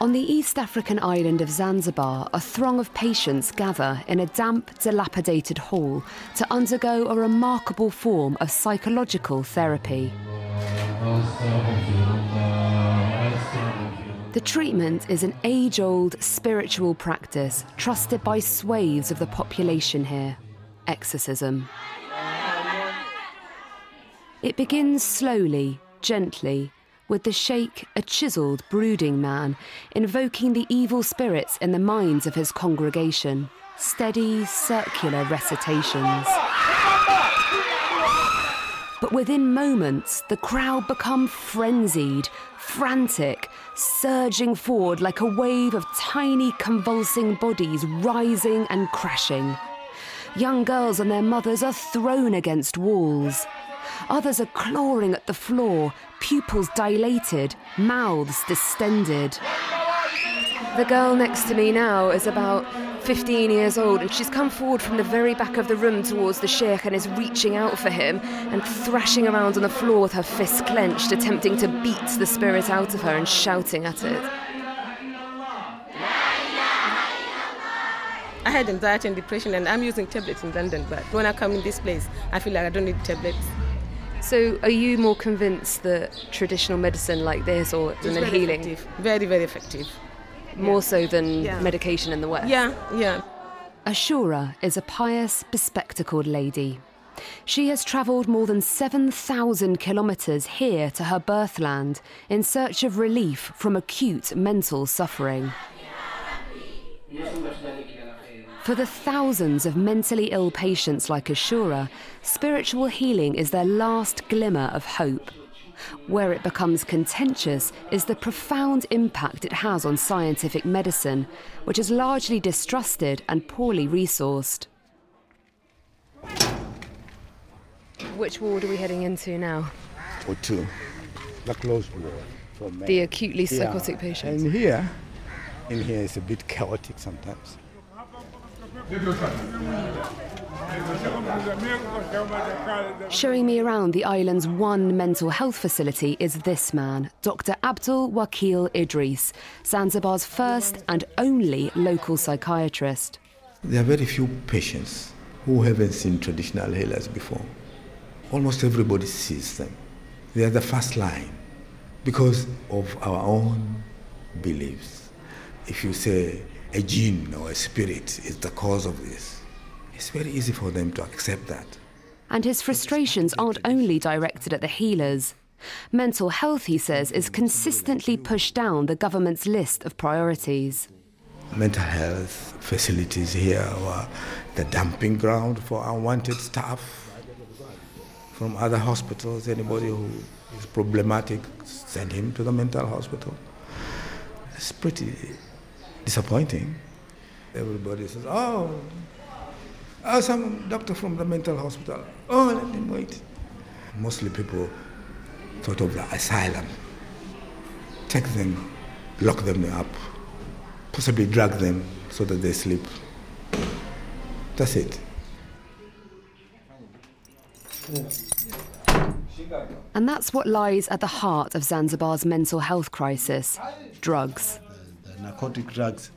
On the East African island of Zanzibar, a throng of patients gather in a damp, dilapidated hall to undergo a remarkable form of psychological therapy. The treatment is an age old spiritual practice trusted by swathes of the population here exorcism. It begins slowly, gently, with the sheikh, a chiselled, brooding man, invoking the evil spirits in the minds of his congregation. Steady, circular recitations. But within moments, the crowd become frenzied, frantic, surging forward like a wave of tiny, convulsing bodies rising and crashing. Young girls and their mothers are thrown against walls. Others are clawing at the floor, pupils dilated, mouths distended. The girl next to me now is about 15 years old and she's come forward from the very back of the room towards the sheikh and is reaching out for him and thrashing around on the floor with her fists clenched, attempting to beat the spirit out of her and shouting at it. I had anxiety and depression, and I'm using tablets in London. But when I come in this place, I feel like I don't need tablets. So, are you more convinced that traditional medicine like this or It's than very healing effective. Very, very effective. more so than Yeah. medication in the West? Yeah, yeah. Ashura is a pious, bespectacled lady. She has travelled more than 7,000 kilometres here to her birthland in search of relief from acute mental suffering. For the thousands of mentally ill patients like Ashura, spiritual healing is their last glimmer of hope. Where it becomes contentious is the profound impact it has on scientific medicine, which is largely distrusted and poorly resourced. Which ward are we heading into now? or two, the closed ward for men. The acutely Yeah. psychotic patients. And here, in here is a bit chaotic sometimes. Showing me around the island's one mental health facility is this man, Dr. Abdul Wakil Idris, Zanzibar's first and only local psychiatrist. There are very few patients who haven't seen traditional healers before. Almost everybody sees them. They are the first line because of our own beliefs. If you say a jinn or a spirit is the cause of this, it's very easy for them to accept that. And his frustrations aren't only directed at the healers. Mental health, he says, is consistently pushed down the government's list of priorities. mental health facilities here are the dumping ground for unwanted staff from other hospitals. Anybody who is problematic, send him to the mental hospital. It's pretty disappointing. Everybody says, oh, oh, some doctor from the mental hospital. Oh, let him wait. Mostly people thought of the asylum. Take them, lock them up, possibly drug them so that they sleep. That's it. And that's what lies at the heart of Zanzibar's mental health crisis drugs. The narcotic drugs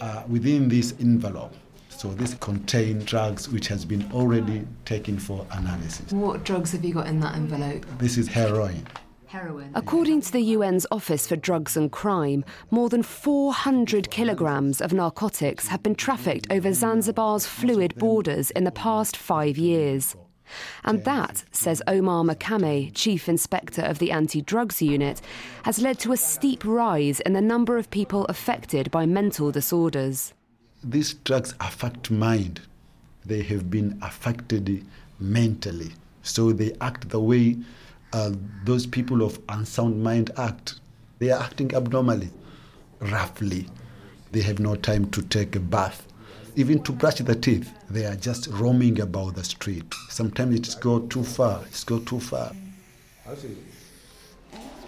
are within this envelope. So this contain drugs which has been already taken for analysis. What drugs have you got in that envelope? This is heroin. Heroin. According to the UN's Office for Drugs and Crime, more than 400 kilograms of narcotics have been trafficked over Zanzibar's fluid borders in the past five years. And that, says Omar Makame, Chief Inspector of the Anti Drugs Unit, has led to a steep rise in the number of people affected by mental disorders. These drugs affect mind. They have been affected mentally. So they act the way uh, those people of unsound mind act. They are acting abnormally, roughly. They have no time to take a bath. Even to brush the teeth, they are just roaming about the street. Sometimes it's go too far. It's go too far.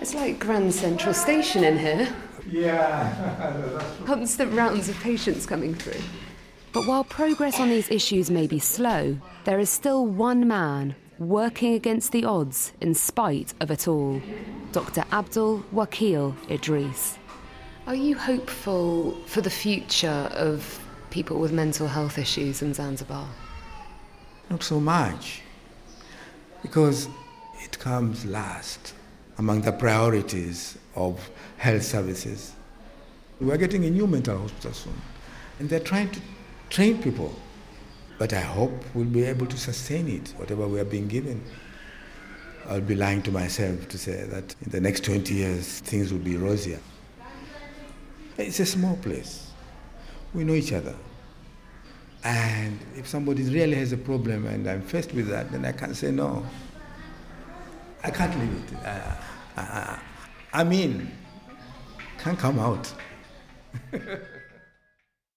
It's like Grand Central Station in here. Yeah. Constant rounds of patients coming through. But while progress on these issues may be slow, there is still one man, working against the odds in spite of it all. Dr. Abdul Wakil Idris. Are you hopeful for the future of people with mental health issues in Zanzibar? Not so much, because it comes last among the priorities of health services. We're getting a new mental hospital soon, and they're trying to train people. But I hope we'll be able to sustain it, whatever we are being given. I'll be lying to myself to say that in the next 20 years things will be rosier. It's a small place. We know each other. And if somebody really has a problem and I'm faced with that, then I can't say no. I can't leave it. Uh, I, mean, can't come out.